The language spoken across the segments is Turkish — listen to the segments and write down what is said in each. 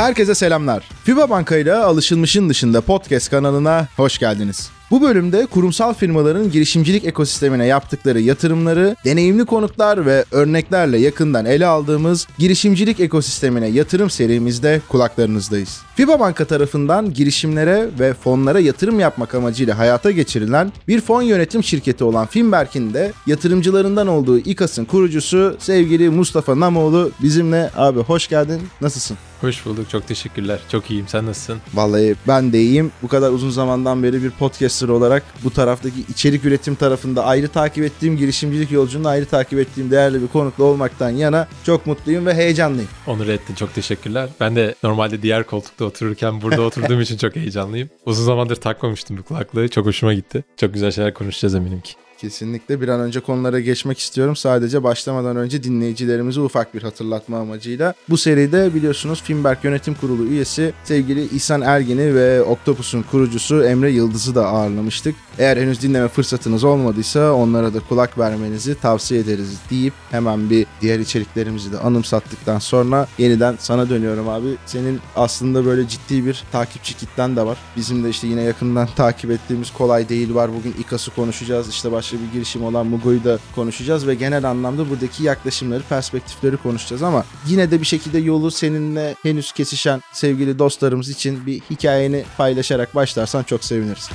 Herkese selamlar. FIBA Banka ile alışılmışın dışında podcast kanalına hoş geldiniz. Bu bölümde kurumsal firmaların girişimcilik ekosistemine yaptıkları yatırımları, deneyimli konuklar ve örneklerle yakından ele aldığımız girişimcilik ekosistemine yatırım serimizde kulaklarınızdayız. FIBA Banka tarafından girişimlere ve fonlara yatırım yapmak amacıyla hayata geçirilen bir fon yönetim şirketi olan Finberk'in de yatırımcılarından olduğu İKAS'ın kurucusu sevgili Mustafa Namoğlu bizimle. Abi hoş geldin. Nasılsın? Hoş bulduk. Çok teşekkürler. Çok iyiyim. Sen nasılsın? Vallahi ben de iyiyim. Bu kadar uzun zamandan beri bir podcaster olarak bu taraftaki içerik üretim tarafında ayrı takip ettiğim girişimcilik yolculuğunda ayrı takip ettiğim değerli bir konukla olmaktan yana çok mutluyum ve heyecanlıyım. Onur ettin. Çok teşekkürler. Ben de normalde diğer koltukta otururken burada oturduğum için çok heyecanlıyım. Uzun zamandır takmamıştım bu kulaklığı. Çok hoşuma gitti. Çok güzel şeyler konuşacağız eminim ki. Kesinlikle bir an önce konulara geçmek istiyorum. Sadece başlamadan önce dinleyicilerimize ufak bir hatırlatma amacıyla. Bu seride biliyorsunuz Finberk Yönetim Kurulu üyesi sevgili İhsan Ergin'i ve Octopus'un kurucusu Emre Yıldız'ı da ağırlamıştık. Eğer henüz dinleme fırsatınız olmadıysa onlara da kulak vermenizi tavsiye ederiz deyip hemen bir diğer içeriklerimizi de anımsattıktan sonra yeniden sana dönüyorum abi. Senin aslında böyle ciddi bir takipçi kitlen de var. Bizim de işte yine yakından takip ettiğimiz Kolay Değil var. Bugün İKAS'ı konuşacağız. İşte başka bir girişim olan Mugo'yu da konuşacağız ve genel anlamda buradaki yaklaşımları, perspektifleri konuşacağız ama yine de bir şekilde yolu seninle henüz kesişen sevgili dostlarımız için bir hikayeni paylaşarak başlarsan çok seviniriz.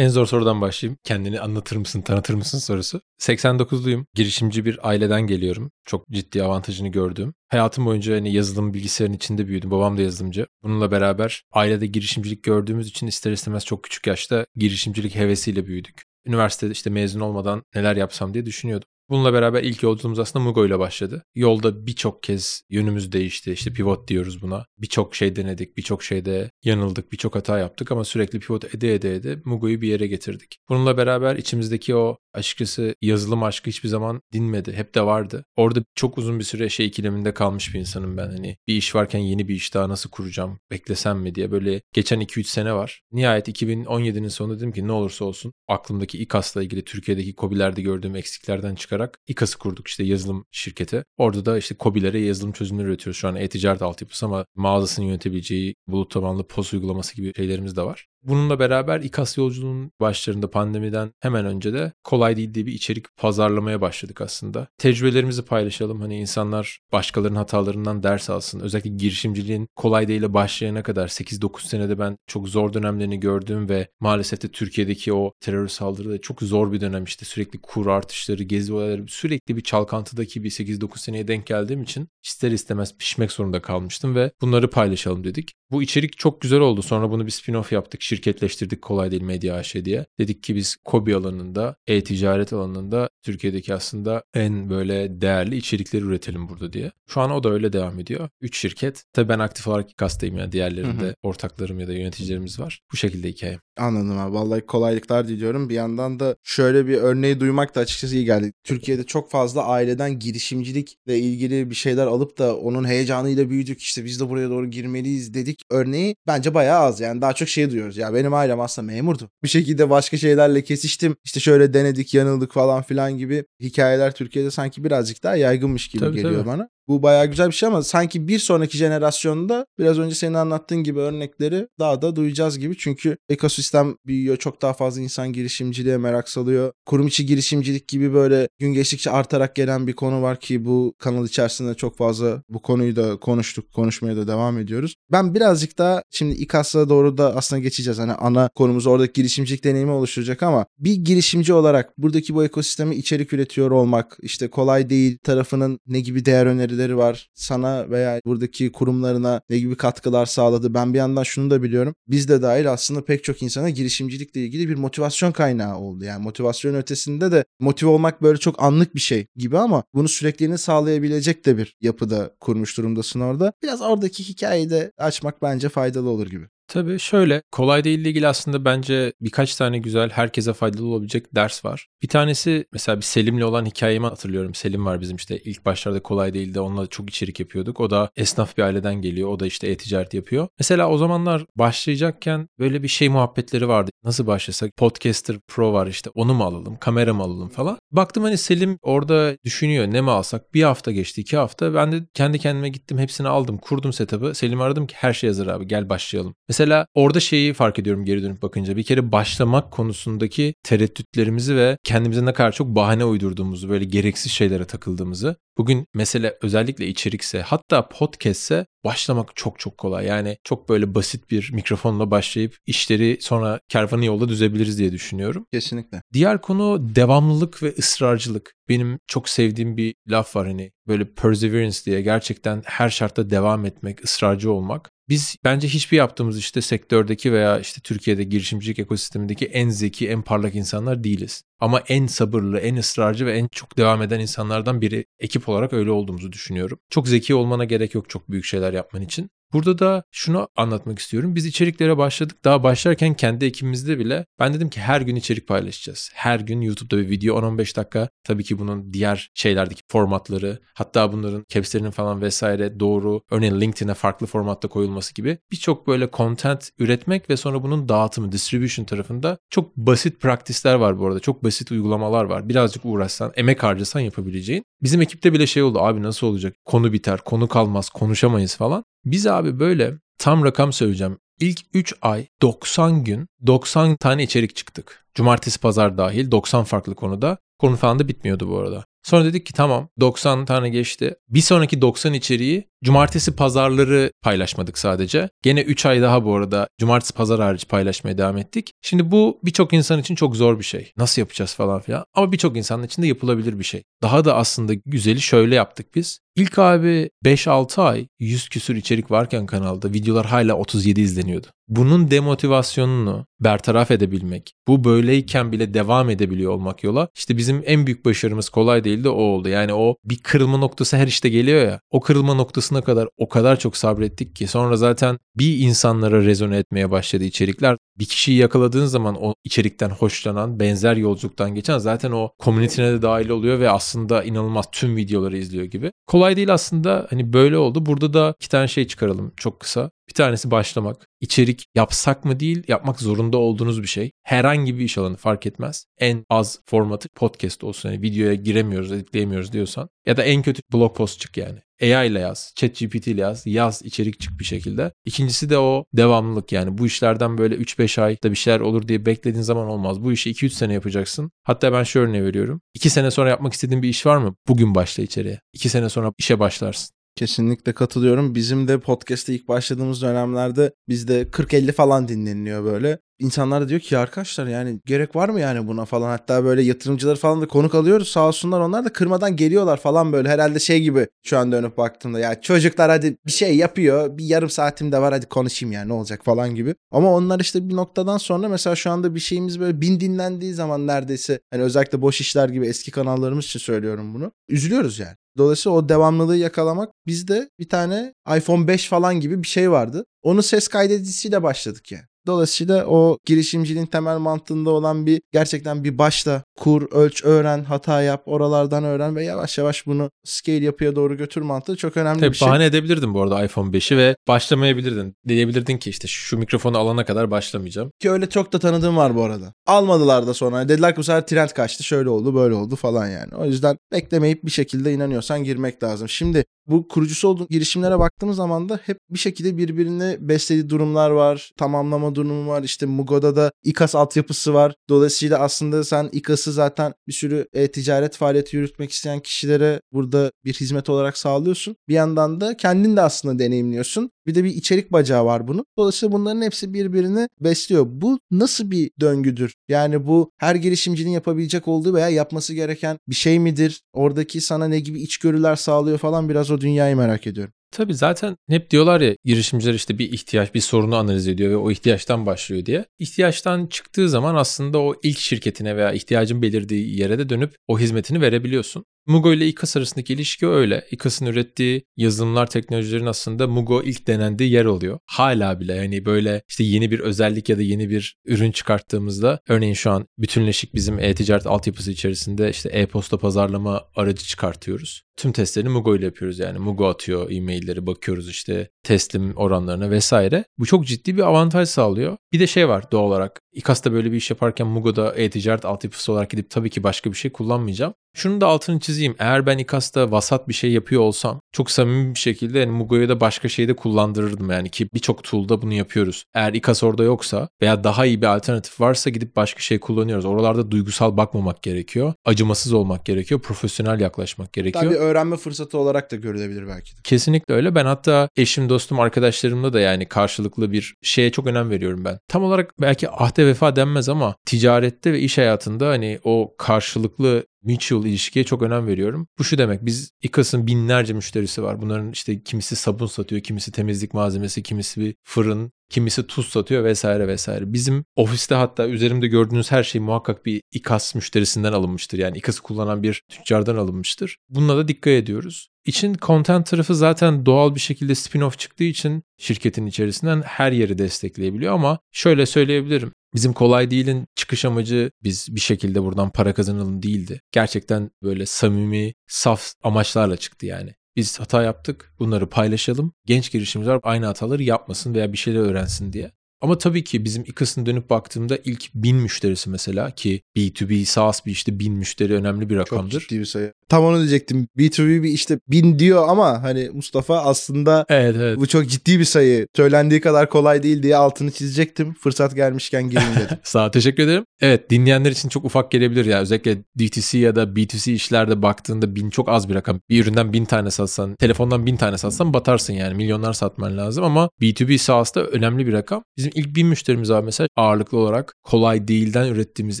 En zor sorudan başlayayım. Kendini anlatır mısın, tanıtır mısın sorusu. 89'luyum. Girişimci bir aileden geliyorum. Çok ciddi avantajını gördüğüm. Hayatım boyunca hani yazılım bilgisayarın içinde büyüdüm. Babam da yazılımcı. Bununla beraber ailede girişimcilik gördüğümüz için ister istemez çok küçük yaşta girişimcilik hevesiyle büyüdük. Üniversitede işte mezun olmadan neler yapsam diye düşünüyordum. Bununla beraber ilk yolculuğumuz aslında Mugo ile başladı. Yolda birçok kez yönümüz değişti. İşte pivot diyoruz buna. Birçok şey denedik, birçok şeyde yanıldık, birçok hata yaptık ama sürekli pivot ede ede ede Mugo'yu bir yere getirdik. Bununla beraber içimizdeki o açıkçası yazılım aşkı hiçbir zaman dinmedi. Hep de vardı. Orada çok uzun bir süre şey ikileminde kalmış bir insanım ben. Hani bir iş varken yeni bir iş daha nasıl kuracağım, beklesem mi diye böyle geçen 2-3 sene var. Nihayet 2017'nin sonunda dedim ki ne olursa olsun aklımdaki İKAS'la ilgili Türkiye'deki COBİ'lerde gördüğüm eksiklerden çıkarak İKAS'ı kurduk işte yazılım şirketi. Orada da işte COBİ'lere yazılım çözümleri üretiyoruz. Şu an e-ticaret altyapısı ama mağazasını yönetebileceği bulut tabanlı POS uygulaması gibi şeylerimiz de var. Bununla beraber İKAS yolculuğunun başlarında pandemiden hemen önce de kolay değil diye bir içerik pazarlamaya başladık aslında. Tecrübelerimizi paylaşalım. Hani insanlar başkalarının hatalarından ders alsın. Özellikle girişimciliğin kolay değil başlayana kadar 8-9 senede ben çok zor dönemlerini gördüm ve maalesef de Türkiye'deki o terör saldırıda çok zor bir dönem işte sürekli kur artışları, gezi olayları sürekli bir çalkantıdaki bir 8-9 seneye denk geldiğim için ister istemez pişmek zorunda kalmıştım ve bunları paylaşalım dedik. Bu içerik çok güzel oldu. Sonra bunu bir spin-off yaptık şirketleştirdik kolay değil medya AŞ diye. Dedik ki biz kobi alanında, e-ticaret alanında Türkiye'deki aslında en böyle değerli içerikleri üretelim burada diye. Şu an o da öyle devam ediyor. Üç şirket. Tabii ben aktif olarak kastayım yani diğerlerinde hı hı. ortaklarım ya da yöneticilerimiz var. Bu şekilde hikaye. Anladım abi. Vallahi kolaylıklar diliyorum. Bir yandan da şöyle bir örneği duymak da açıkçası iyi geldi. Türkiye'de çok fazla aileden girişimcilikle ilgili bir şeyler alıp da onun heyecanıyla büyüdük. İşte biz de buraya doğru girmeliyiz dedik. Örneği bence bayağı az. Yani daha çok şey duyuyoruz. Ya benim ailem aslında memurdu. Bir şekilde başka şeylerle kesiştim. İşte şöyle denedik, yanıldık falan filan gibi hikayeler Türkiye'de sanki birazcık daha yaygınmış gibi tabii, geliyor tabii. bana. Bu bayağı güzel bir şey ama sanki bir sonraki jenerasyonda biraz önce senin anlattığın gibi örnekleri daha da duyacağız gibi. Çünkü ekosistem büyüyor. Çok daha fazla insan girişimciliğe merak salıyor. Kurum içi girişimcilik gibi böyle gün geçtikçe artarak gelen bir konu var ki bu kanal içerisinde çok fazla bu konuyu da konuştuk. Konuşmaya da devam ediyoruz. Ben birazcık daha şimdi İKAS'a doğru da aslında geçeceğiz. Hani ana konumuz oradaki girişimcilik deneyimi oluşturacak ama bir girişimci olarak buradaki bu ekosistemi içerik üretiyor olmak işte kolay değil tarafının ne gibi değer önerileri önerileri var? Sana veya buradaki kurumlarına ne gibi katkılar sağladı? Ben bir yandan şunu da biliyorum. Biz de dahil aslında pek çok insana girişimcilikle ilgili bir motivasyon kaynağı oldu. Yani motivasyon ötesinde de motive olmak böyle çok anlık bir şey gibi ama bunu sürekliliğini sağlayabilecek de bir yapıda kurmuş durumdasın orada. Biraz oradaki hikayeyi de açmak bence faydalı olur gibi. Tabii şöyle kolay değil ilgili aslında bence birkaç tane güzel herkese faydalı olabilecek ders var. Bir tanesi mesela bir Selim'le olan hikayemi hatırlıyorum. Selim var bizim işte ilk başlarda kolay değildi onunla çok içerik yapıyorduk. O da esnaf bir aileden geliyor. O da işte e-ticaret yapıyor. Mesela o zamanlar başlayacakken böyle bir şey muhabbetleri vardı. Nasıl başlasak? Podcaster Pro var işte onu mu alalım? Kamera mı alalım falan. Baktım hani Selim orada düşünüyor ne mi alsak? Bir hafta geçti iki hafta. Ben de kendi kendime gittim hepsini aldım. Kurdum setup'ı. Selim'i aradım ki her şey hazır abi gel başlayalım. Mesela orada şeyi fark ediyorum geri dönüp bakınca. Bir kere başlamak konusundaki tereddütlerimizi ve kendimize ne kadar çok bahane uydurduğumuzu, böyle gereksiz şeylere takıldığımızı. Bugün mesele özellikle içerikse hatta podcastse başlamak çok çok kolay. Yani çok böyle basit bir mikrofonla başlayıp işleri sonra kervanı yolda düzebiliriz diye düşünüyorum. Kesinlikle. Diğer konu devamlılık ve ısrarcılık. Benim çok sevdiğim bir laf var hani böyle perseverance diye gerçekten her şartta devam etmek, ısrarcı olmak. Biz bence hiçbir yaptığımız işte sektördeki veya işte Türkiye'de girişimcilik ekosistemindeki en zeki, en parlak insanlar değiliz. Ama en sabırlı, en ısrarcı ve en çok devam eden insanlardan biri ekip olarak öyle olduğumuzu düşünüyorum. Çok zeki olmana gerek yok çok büyük şeyler yapman için. Burada da şunu anlatmak istiyorum. Biz içeriklere başladık. Daha başlarken kendi ekibimizde bile ben dedim ki her gün içerik paylaşacağız. Her gün YouTube'da bir video 10-15 dakika. Tabii ki bunun diğer şeylerdeki formatları hatta bunların caps'lerinin falan vesaire doğru örneğin LinkedIn'e farklı formatta koyulması gibi birçok böyle content üretmek ve sonra bunun dağıtımı, distribution tarafında çok basit praktisler var bu arada. Çok basit uygulamalar var. Birazcık uğraşsan, emek harcasan yapabileceğin. Bizim ekipte bile şey oldu abi nasıl olacak? Konu biter, konu kalmaz, konuşamayız falan. Biz abi böyle tam rakam söyleyeceğim. İlk 3 ay 90 gün 90 tane içerik çıktık. Cumartesi pazar dahil 90 farklı konuda. Konu falan da bitmiyordu bu arada. Sonra dedik ki tamam 90 tane geçti. Bir sonraki 90 içeriği cumartesi pazarları paylaşmadık sadece. Gene 3 ay daha bu arada cumartesi pazar harici paylaşmaya devam ettik. Şimdi bu birçok insan için çok zor bir şey. Nasıl yapacağız falan filan. Ama birçok insanın için de yapılabilir bir şey. Daha da aslında güzeli şöyle yaptık biz. İlk abi 5-6 ay 100 küsür içerik varken kanalda videolar hala 37 izleniyordu. Bunun demotivasyonunu bertaraf edebilmek, bu böyleyken bile devam edebiliyor olmak yola işte bizim en büyük başarımız kolay değil de o oldu. Yani o bir kırılma noktası her işte geliyor ya. O kırılma noktasına kadar o kadar çok sabrettik ki sonra zaten bir insanlara rezone etmeye başladı içerikler. Bir kişiyi yakaladığın zaman o içerikten hoşlanan, benzer yolculuktan geçen zaten o komünitine de dahil oluyor ve aslında inanılmaz tüm videoları izliyor gibi. Kolay değil aslında hani böyle oldu. Burada da iki tane şey çıkaralım çok kısa. Bir tanesi başlamak. İçerik yapsak mı değil, yapmak zorunda olduğunuz bir şey. Herhangi bir iş alanı fark etmez. En az formatı podcast olsun. Yani videoya giremiyoruz, editleyemiyoruz diyorsan. Ya da en kötü blog post çık yani. AI ile yaz, ChatGPT ile yaz, yaz içerik çık bir şekilde. İkincisi de o devamlılık yani bu işlerden böyle 3-5 ayda bir şeyler olur diye beklediğin zaman olmaz. Bu işi 2-3 sene yapacaksın. Hatta ben şu örneği veriyorum. 2 sene sonra yapmak istediğin bir iş var mı? Bugün başla içeriye. 2 sene sonra işe başlarsın. Kesinlikle katılıyorum. Bizim de podcast'te ilk başladığımız dönemlerde bizde 40-50 falan dinleniliyor böyle. İnsanlar da diyor ki arkadaşlar yani gerek var mı yani buna falan. Hatta böyle yatırımcıları falan da konuk alıyoruz sağ olsunlar onlar da kırmadan geliyorlar falan böyle. Herhalde şey gibi şu an dönüp baktığımda ya çocuklar hadi bir şey yapıyor bir yarım saatim de var hadi konuşayım yani ne olacak falan gibi. Ama onlar işte bir noktadan sonra mesela şu anda bir şeyimiz böyle bin dinlendiği zaman neredeyse hani özellikle boş işler gibi eski kanallarımız için söylüyorum bunu. Üzülüyoruz yani. Dolayısıyla o devamlılığı yakalamak bizde bir tane iPhone 5 falan gibi bir şey vardı. Onu ses kaydedicisiyle başladık yani. Dolayısıyla o girişimciliğin temel mantığında olan bir gerçekten bir başla kur, ölç, öğren, hata yap, oralardan öğren ve yavaş yavaş bunu scale yapıya doğru götür mantığı çok önemli Tabii bir şey. bahane edebilirdin bu arada iPhone 5'i ve başlamayabilirdin. Diyebilirdin ki işte şu mikrofonu alana kadar başlamayacağım. Ki öyle çok da tanıdığım var bu arada. Almadılar da sonra. Dediler ki bu sefer trend kaçtı. Şöyle oldu böyle oldu falan yani. O yüzden beklemeyip bir şekilde inanıyorsan girmek lazım. Şimdi bu kurucusu olduğun girişimlere baktığımız zaman da hep bir şekilde birbirini beslediği durumlar var. Tamamlama durumu var. İşte Mugo'da da İKAS altyapısı var. Dolayısıyla aslında sen İKAS'ı zaten bir sürü e-ticaret faaliyeti yürütmek isteyen kişilere burada bir hizmet olarak sağlıyorsun. Bir yandan da kendin de aslında deneyimliyorsun. Bir de bir içerik bacağı var bunun. Dolayısıyla bunların hepsi birbirini besliyor. Bu nasıl bir döngüdür? Yani bu her girişimcinin yapabilecek olduğu veya yapması gereken bir şey midir? Oradaki sana ne gibi içgörüler sağlıyor falan biraz o dünyayı merak ediyorum. Tabii zaten hep diyorlar ya girişimciler işte bir ihtiyaç, bir sorunu analiz ediyor ve o ihtiyaçtan başlıyor diye. İhtiyaçtan çıktığı zaman aslında o ilk şirketine veya ihtiyacın belirdiği yere de dönüp o hizmetini verebiliyorsun. Mugo ile İKAS arasındaki ilişki öyle. İKAS'ın ürettiği yazılımlar teknolojilerin aslında Mugo ilk denendiği yer oluyor. Hala bile yani böyle işte yeni bir özellik ya da yeni bir ürün çıkarttığımızda örneğin şu an bütünleşik bizim e-ticaret altyapısı içerisinde işte e-posta pazarlama aracı çıkartıyoruz. Tüm testlerini Mugo ile yapıyoruz yani. Mugo atıyor e-mailleri bakıyoruz işte teslim oranlarına vesaire. Bu çok ciddi bir avantaj sağlıyor. Bir de şey var doğal olarak. İKAS'ta böyle bir iş yaparken Mugo'da e-ticaret altyapısı olarak gidip tabii ki başka bir şey kullanmayacağım. Şunu da altını çizeyim. Eğer ben İKAS'ta vasat bir şey yapıyor olsam çok samimi bir şekilde yani Mugo'yu da başka şeyde kullandırırdım yani ki birçok tool'da bunu yapıyoruz. Eğer İKAS orada yoksa veya daha iyi bir alternatif varsa gidip başka şey kullanıyoruz. Oralarda duygusal bakmamak gerekiyor. Acımasız olmak gerekiyor. Profesyonel yaklaşmak gerekiyor. Tabii öğrenme fırsatı olarak da görülebilir belki de. Kesinlikle öyle. Ben hatta eşim, dostum, arkadaşlarımla da yani karşılıklı bir şeye çok önem veriyorum ben. Tam olarak belki ahde vefa denmez ama ticarette ve iş hayatında hani o karşılıklı mutual ilişkiye çok önem veriyorum. Bu şu demek biz İKAS'ın binlerce müşterisi var. Bunların işte kimisi sabun satıyor, kimisi temizlik malzemesi, kimisi bir fırın, kimisi tuz satıyor vesaire vesaire. Bizim ofiste hatta üzerimde gördüğünüz her şey muhakkak bir İKAS müşterisinden alınmıştır. Yani İKAS'ı kullanan bir tüccardan alınmıştır. Bununla da dikkat ediyoruz. İçin content tarafı zaten doğal bir şekilde spin-off çıktığı için şirketin içerisinden her yeri destekleyebiliyor ama şöyle söyleyebilirim. Bizim kolay değilin çıkış amacı biz bir şekilde buradan para kazanalım değildi. Gerçekten böyle samimi, saf amaçlarla çıktı yani. Biz hata yaptık, bunları paylaşalım. Genç girişimciler aynı hataları yapmasın veya bir şeyler öğrensin diye. Ama tabii ki bizim İKAS'ın dönüp baktığımda ilk bin müşterisi mesela ki B2B SaaS bir işte bin müşteri önemli bir rakamdır. Çok ciddi bir sayı. Tam onu diyecektim. B2B bir işte bin diyor ama hani Mustafa aslında Evet evet. bu çok ciddi bir sayı. Söylendiği kadar kolay değil diye altını çizecektim. Fırsat gelmişken gireyim dedim. Sağ ol, teşekkür ederim. Evet dinleyenler için çok ufak gelebilir ya. Özellikle DTC ya da B2C işlerde baktığında bin çok az bir rakam. Bir üründen bin tane satsan, telefondan bin tane satsan batarsın yani. Milyonlar satman lazım ama B2B SaaS'ta önemli bir rakam. Bizim ilk bin müşterimiz var mesela ağırlıklı olarak kolay değilden ürettiğimiz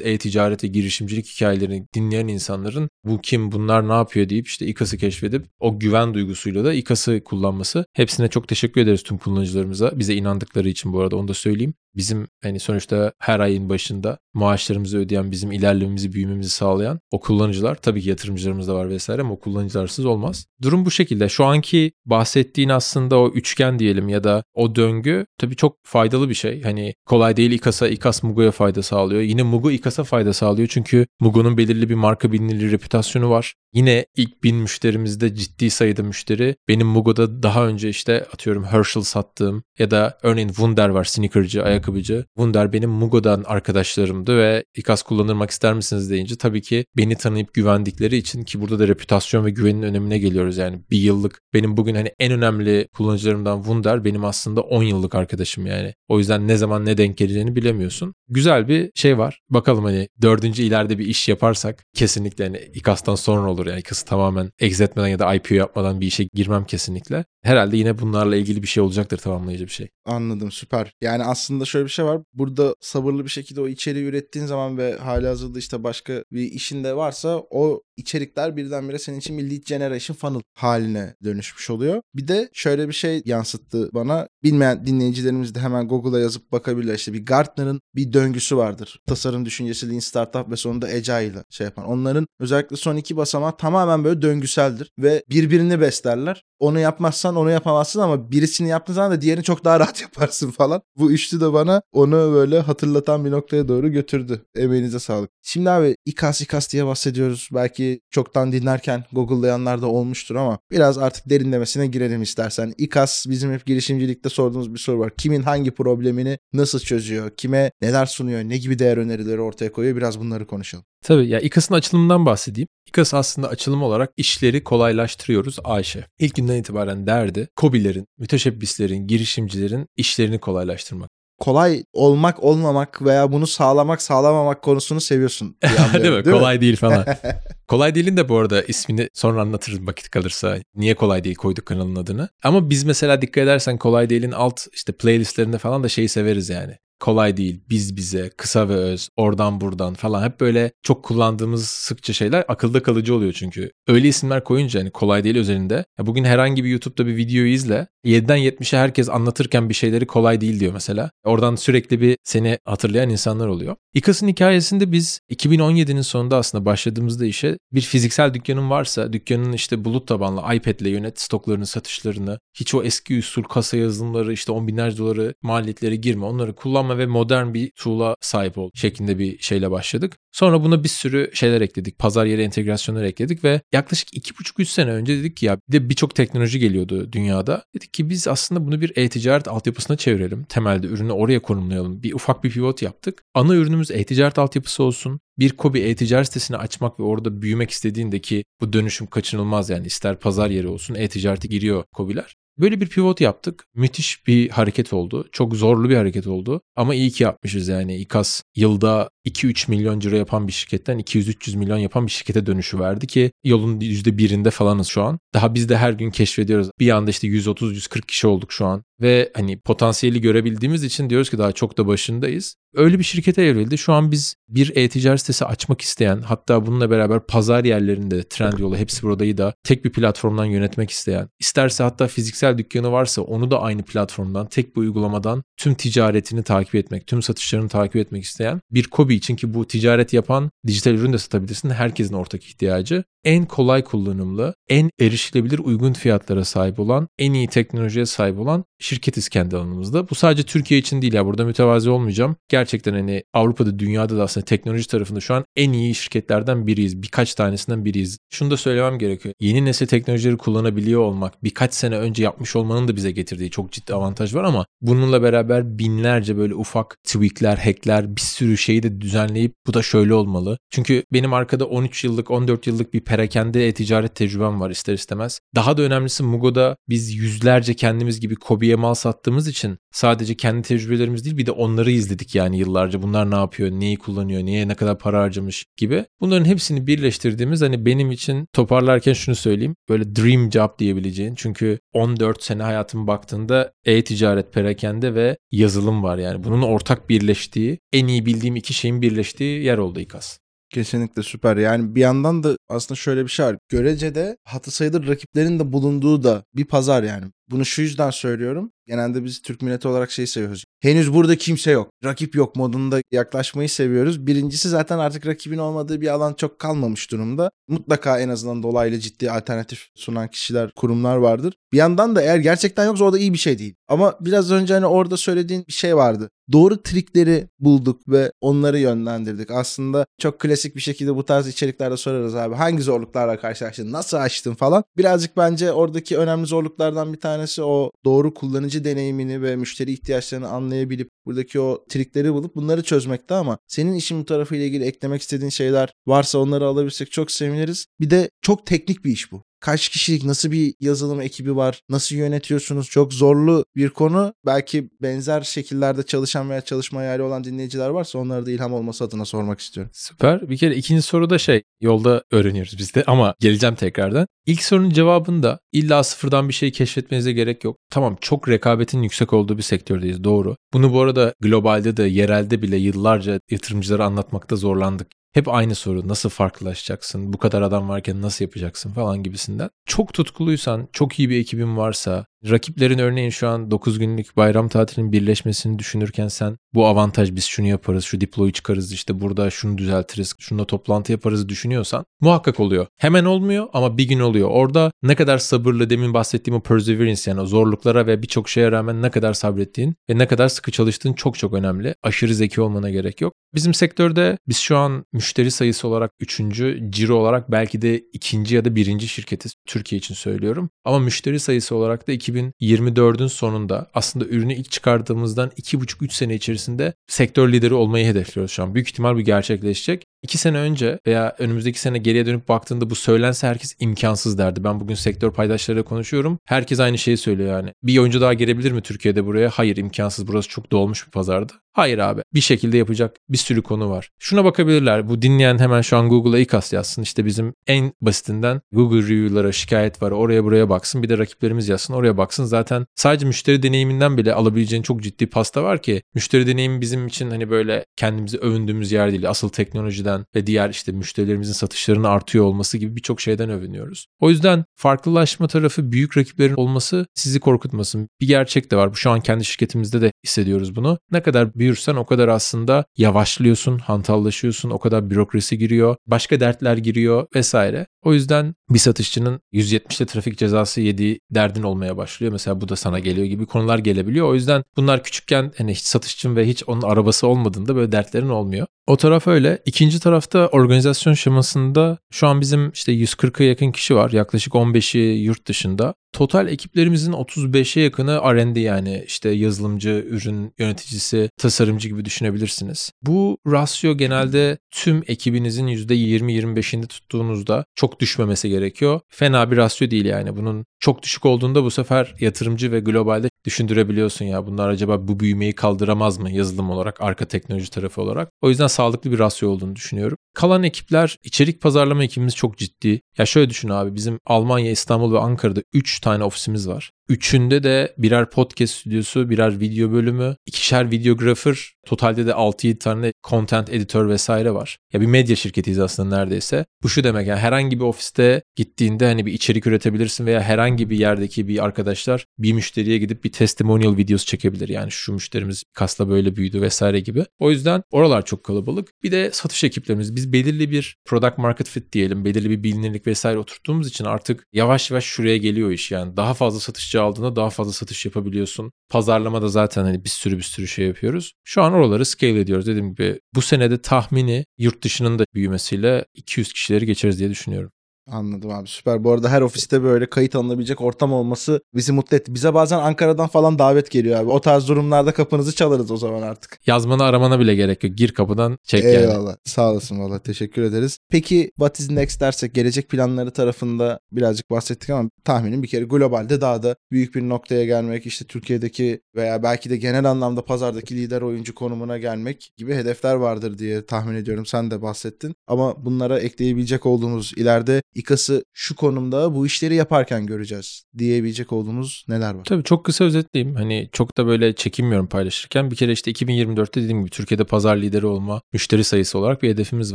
e-ticaret ve girişimcilik hikayelerini dinleyen insanların bu kim bunlar ne yapıyor deyip işte İKAS'ı keşfedip o güven duygusuyla da İKAS'ı kullanması. Hepsine çok teşekkür ederiz tüm kullanıcılarımıza. Bize inandıkları için bu arada onu da söyleyeyim. Bizim hani sonuçta her ayın başında maaşlarımızı ödeyen, bizim ilerlememizi, büyümemizi sağlayan o kullanıcılar tabii ki yatırımcılarımız da var vesaire ama o kullanıcılarsız olmaz. Durum bu şekilde. Şu anki bahsettiğin aslında o üçgen diyelim ya da o döngü tabii çok faydalı bir şey. Hani kolay değil İKAS'a, İKAS Mugo'ya fayda sağlıyor. Yine Mugo İKAS'a fayda sağlıyor çünkü Mugo'nun belirli bir marka bilinirliği, reputasyonu var. Yine ilk bin müşterimizde ciddi sayıda müşteri. Benim Mugo'da daha önce işte atıyorum Herschel sattığım ya da örneğin Wunder var sneakercı, ayakkabıcı. Wunder benim Mugo'dan arkadaşlarımdı ve İKAS kullanırmak ister misiniz deyince tabii ki beni tanıyıp güvendikleri için ki burada da reputasyon ve güvenin önemine geliyoruz yani. Bir yıllık benim bugün hani en önemli kullanıcılarımdan Wunder benim aslında 10 yıllık arkadaşım yani. O yüzden ne zaman ne denk geleceğini bilemiyorsun. Güzel bir şey var. Bakalım hani dördüncü ileride bir iş yaparsak kesinlikle hani İKAS'tan sonra olur yani İKAS'ı tamamen exit ya da IPO yapmadan bir işe girmem kesinlikle. Herhalde yine bunlarla ilgili bir şey olacaktır tamamlayıcı bir şey. Anladım süper. Yani aslında şöyle bir şey var. Burada sabırlı bir şekilde o içeriği ürettiğin zaman ve hali hazırda işte başka bir işin de varsa o içerikler birdenbire senin için bir lead generation funnel haline dönüşmüş oluyor. Bir de şöyle bir şey yansıttı bana. Bilmeyen dinleyicilerimiz de hemen Google'a yazıp bakabilirler. İşte bir Gartner'ın bir döngüsü vardır. Tasarım düşüncesi Lean Startup ve sonunda Agile ile şey yapan. Onların özellikle son iki basamağı tamamen böyle döngüseldir ve birbirini beslerler. Onu yapmazsan onu yapamazsın ama birisini yaptığın zaman da diğerini çok daha rahat yaparsın falan. Bu üçlü de bana onu böyle hatırlatan bir noktaya doğru götürdü. Emeğinize sağlık. Şimdi abi İKAS İKAS diye bahsediyoruz. Belki çoktan dinlerken Google'layanlar da olmuştur ama biraz artık derinlemesine girelim istersen. İKAS bizim hep girişimcilikte sorduğumuz bir soru var. Kimin hangi problemini nasıl çözüyor? Kime neler sunuyor? Ne gibi değer önerileri ortaya koyuyor? Biraz bunları konuşalım. Tabii ya İKAS'ın açılımından bahsedeyim. İKAS aslında açılım olarak işleri kolaylaştırıyoruz Ayşe. İlk günden itibaren derdi KOBİ'lerin, müteşebbislerin, girişimcilerin işlerini kolaylaştırmak. Kolay olmak olmamak veya bunu sağlamak sağlamamak konusunu seviyorsun. değil mi? değil mi? kolay değil falan. kolay değilin de bu arada ismini sonra anlatırız vakit kalırsa. Niye kolay değil koyduk kanalın adını. Ama biz mesela dikkat edersen kolay değilin alt işte playlistlerinde falan da şeyi severiz yani. Kolay değil, biz bize, kısa ve öz, oradan buradan falan hep böyle çok kullandığımız sıkça şeyler akılda kalıcı oluyor çünkü. Öyle isimler koyunca hani kolay değil üzerinde. Ya bugün herhangi bir YouTube'da bir videoyu izle. 7'den 70'e herkes anlatırken bir şeyleri kolay değil diyor mesela. Oradan sürekli bir seni hatırlayan insanlar oluyor. İKAS'ın hikayesinde biz 2017'nin sonunda aslında başladığımızda işe bir fiziksel dükkanın varsa dükkanın işte bulut tabanlı iPad'le yönet stoklarını, satışlarını, hiç o eski usul kasa yazılımları işte on binlerce doları maliyetleri girme onları kullanma ve modern bir tool'a sahip ol şeklinde bir şeyle başladık. Sonra buna bir sürü şeyler ekledik. Pazar yeri entegrasyonları ekledik ve yaklaşık 2,5-3 sene önce dedik ki ya bir de birçok teknoloji geliyordu dünyada. Dedik ki biz aslında bunu bir e-ticaret altyapısına çevirelim. Temelde ürünü oraya konumlayalım. Bir ufak bir pivot yaptık. Ana ürünümüz e-ticaret altyapısı olsun. Bir Kobi e-ticaret sitesini açmak ve orada büyümek istediğindeki bu dönüşüm kaçınılmaz yani ister pazar yeri olsun e-ticarete giriyor Kobiler. Böyle bir pivot yaptık. Müthiş bir hareket oldu. Çok zorlu bir hareket oldu. Ama iyi ki yapmışız yani. İKAS yılda 2-3 milyon ciro yapan bir şirketten 200-300 milyon yapan bir şirkete dönüşü verdi ki yolun %1'inde falanız şu an. Daha biz de her gün keşfediyoruz. Bir anda işte 130-140 kişi olduk şu an. Ve hani potansiyeli görebildiğimiz için diyoruz ki daha çok da başındayız. Öyle bir şirkete evrildi. Şu an biz bir e-ticaret sitesi açmak isteyen hatta bununla beraber pazar yerlerinde Trendyol'u hepsi buradayı da tek bir platformdan yönetmek isteyen isterse hatta fiziksel dükkanı varsa onu da aynı platformdan tek bir uygulamadan tüm ticaretini takip etmek, tüm satışlarını takip etmek isteyen bir Kobi için ki bu ticaret yapan dijital ürün de satabilirsin. Herkesin ortak ihtiyacı en kolay kullanımlı, en erişilebilir uygun fiyatlara sahip olan, en iyi teknolojiye sahip olan şirketiz kendi alanımızda. Bu sadece Türkiye için değil ya burada mütevazi olmayacağım. Gerçekten hani Avrupa'da dünyada da aslında teknoloji tarafında şu an en iyi şirketlerden biriyiz. Birkaç tanesinden biriyiz. Şunu da söylemem gerekiyor. Yeni nesil teknolojileri kullanabiliyor olmak, birkaç sene önce yapmış olmanın da bize getirdiği çok ciddi avantaj var ama bununla beraber binlerce böyle ufak tweakler, hackler, bir sürü şeyi de düzenleyip bu da şöyle olmalı. Çünkü benim arkada 13 yıllık, 14 yıllık bir perakende e-ticaret tecrübem var ister istemez. Daha da önemlisi Mugo'da biz yüzlerce kendimiz gibi Kobi'ye mal sattığımız için sadece kendi tecrübelerimiz değil bir de onları izledik yani yıllarca. Bunlar ne yapıyor, neyi kullanıyor, niye ne kadar para harcamış gibi. Bunların hepsini birleştirdiğimiz hani benim için toparlarken şunu söyleyeyim. Böyle dream job diyebileceğin. Çünkü 14 sene hayatım baktığında e-ticaret, perakende ve yazılım var yani. Bunun ortak birleştiği, en iyi bildiğim iki şeyin birleştiği yer oldu İKAS. Kesinlikle süper. Yani bir yandan da aslında şöyle bir şey var. Görecede hatı sayılır rakiplerin de bulunduğu da bir pazar yani. Bunu şu yüzden söylüyorum. Genelde biz Türk milleti olarak şey seviyoruz. Henüz burada kimse yok. Rakip yok modunda yaklaşmayı seviyoruz. Birincisi zaten artık rakibin olmadığı bir alan çok kalmamış durumda. Mutlaka en azından dolaylı ciddi alternatif sunan kişiler, kurumlar vardır. Bir yandan da eğer gerçekten yoksa o da iyi bir şey değil. Ama biraz önce hani orada söylediğin bir şey vardı. Doğru trikleri bulduk ve onları yönlendirdik. Aslında çok klasik bir şekilde bu tarz içeriklerde sorarız abi. Hangi zorluklarla karşılaştın? Nasıl açtın falan. Birazcık bence oradaki önemli zorluklardan bir tanesi o doğru kullanıcı deneyimini ve müşteri ihtiyaçlarını anlayabilip buradaki o trikleri bulup bunları çözmekte ama senin işin bu tarafıyla ilgili eklemek istediğin şeyler varsa onları alabilirsek çok seviniriz. Bir de çok teknik bir iş bu kaç kişilik nasıl bir yazılım ekibi var nasıl yönetiyorsunuz çok zorlu bir konu belki benzer şekillerde çalışan veya çalışma hayali olan dinleyiciler varsa onlara da ilham olması adına sormak istiyorum. Süper bir kere ikinci soru da şey yolda öğreniyoruz biz de ama geleceğim tekrardan. İlk sorunun cevabında illa sıfırdan bir şey keşfetmenize gerek yok. Tamam çok rekabetin yüksek olduğu bir sektördeyiz doğru. Bunu bu arada globalde de yerelde bile yıllarca yatırımcılara anlatmakta zorlandık. Hep aynı soru nasıl farklılaşacaksın, bu kadar adam varken nasıl yapacaksın falan gibisinden. Çok tutkuluysan, çok iyi bir ekibin varsa, rakiplerin örneğin şu an 9 günlük bayram tatilinin birleşmesini düşünürken sen bu avantaj biz şunu yaparız, şu deploy'u çıkarız işte burada şunu düzeltiriz, şununla toplantı yaparız düşünüyorsan muhakkak oluyor. Hemen olmuyor ama bir gün oluyor. Orada ne kadar sabırlı demin bahsettiğim o perseverance yani o zorluklara ve birçok şeye rağmen ne kadar sabrettiğin ve ne kadar sıkı çalıştığın çok çok önemli. Aşırı zeki olmana gerek yok. Bizim sektörde biz şu an müşteri sayısı olarak üçüncü, ciro olarak belki de ikinci ya da birinci şirketiz. Türkiye için söylüyorum. Ama müşteri sayısı olarak da 2024'ün sonunda aslında ürünü ilk çıkardığımızdan 2,5-3 sene içerisinde sektör lideri olmayı hedefliyoruz şu an. Büyük ihtimal bu gerçekleşecek. İki sene önce veya önümüzdeki sene geriye dönüp baktığında bu söylense herkes imkansız derdi. Ben bugün sektör paydaşlarıyla konuşuyorum. Herkes aynı şeyi söylüyor yani. Bir oyuncu daha gelebilir mi Türkiye'de buraya? Hayır imkansız. Burası çok dolmuş bir pazardı. Hayır abi. Bir şekilde yapacak bir sürü konu var. Şuna bakabilirler. Bu dinleyen hemen şu an Google'a İKAS yazsın. İşte bizim en basitinden Google review'lara şikayet var. Oraya buraya baksın. Bir de rakiplerimiz yazsın. Oraya baksın. Zaten sadece müşteri deneyiminden bile alabileceğin çok ciddi pasta var ki müşteri deneyimi bizim için hani böyle kendimizi övündüğümüz yer değil. Asıl teknolojiden ve diğer işte müşterilerimizin satışlarının artıyor olması gibi birçok şeyden övünüyoruz. O yüzden farklılaşma tarafı büyük rakiplerin olması sizi korkutmasın. Bir gerçek de var. Bu şu an kendi şirketimizde de hissediyoruz bunu. Ne kadar büyürsen o kadar aslında yavaşlıyorsun, hantallaşıyorsun, o kadar bürokrasi giriyor, başka dertler giriyor vesaire. O yüzden bir satışçının 170'te trafik cezası yediği derdin olmaya başlıyor. Mesela bu da sana geliyor gibi konular gelebiliyor. O yüzden bunlar küçükken hani hiç satışçın ve hiç onun arabası olmadığında böyle dertlerin olmuyor. O taraf öyle. İkinci tarafta organizasyon şemasında şu an bizim işte 140'a yakın kişi var. Yaklaşık 15'i yurt dışında. Total ekiplerimizin 35'e yakını R&D yani işte yazılımcı, ürün yöneticisi, tasarımcı gibi düşünebilirsiniz. Bu rasyo genelde tüm ekibinizin %20-25'inde tuttuğunuzda çok düşmemesi gerekiyor. Fena bir rasyo değil yani. Bunun çok düşük olduğunda bu sefer yatırımcı ve globalde düşündürebiliyorsun ya bunlar acaba bu büyümeyi kaldıramaz mı yazılım olarak, arka teknoloji tarafı olarak. O yüzden sağlıklı bir rasyo olduğunu düşünüyorum. Kalan ekipler içerik pazarlama ekibimiz çok ciddi. Ya şöyle düşün abi bizim Almanya, İstanbul ve Ankara'da 3 tane ofisimiz var. Üçünde de birer podcast stüdyosu, birer video bölümü, ikişer videografer, totalde de 6-7 tane content editör vesaire var. Ya bir medya şirketiyiz aslında neredeyse. Bu şu demek yani herhangi bir ofiste gittiğinde hani bir içerik üretebilirsin veya herhangi bir yerdeki bir arkadaşlar bir müşteriye gidip bir testimonial videosu çekebilir. Yani şu müşterimiz kasla böyle büyüdü vesaire gibi. O yüzden oralar çok kalabalık. Bir de satış ekiplerimiz. Biz belirli bir product market fit diyelim, belirli bir bilinirlik vesaire oturttuğumuz için artık yavaş yavaş şuraya geliyor iş yani. Daha fazla satışçı aldığında daha fazla satış yapabiliyorsun. Pazarlamada zaten hani bir sürü bir sürü şey yapıyoruz. Şu an oraları scale ediyoruz. Dediğim gibi bu senede tahmini yurt dışının da büyümesiyle 200 kişileri geçeriz diye düşünüyorum. Anladım abi süper. Bu arada her ofiste böyle kayıt alınabilecek ortam olması bizi mutlu etti. Bize bazen Ankara'dan falan davet geliyor abi. O tarz durumlarda kapınızı çalarız o zaman artık. Yazmana aramana bile gerek yok. Gir kapıdan çek yani. Eyvallah. Sağ olasın valla. Teşekkür ederiz. Peki what is next dersek gelecek planları tarafında birazcık bahsettik ama tahminim bir kere globalde daha da büyük bir noktaya gelmek işte Türkiye'deki veya belki de genel anlamda pazardaki lider oyuncu konumuna gelmek gibi hedefler vardır diye tahmin ediyorum. Sen de bahsettin. Ama bunlara ekleyebilecek olduğumuz ileride İKAS'ı şu konumda bu işleri yaparken göreceğiz diyebilecek olduğumuz neler var? Tabii çok kısa özetleyeyim. Hani çok da böyle çekinmiyorum paylaşırken. Bir kere işte 2024'te dediğim gibi Türkiye'de pazar lideri olma müşteri sayısı olarak bir hedefimiz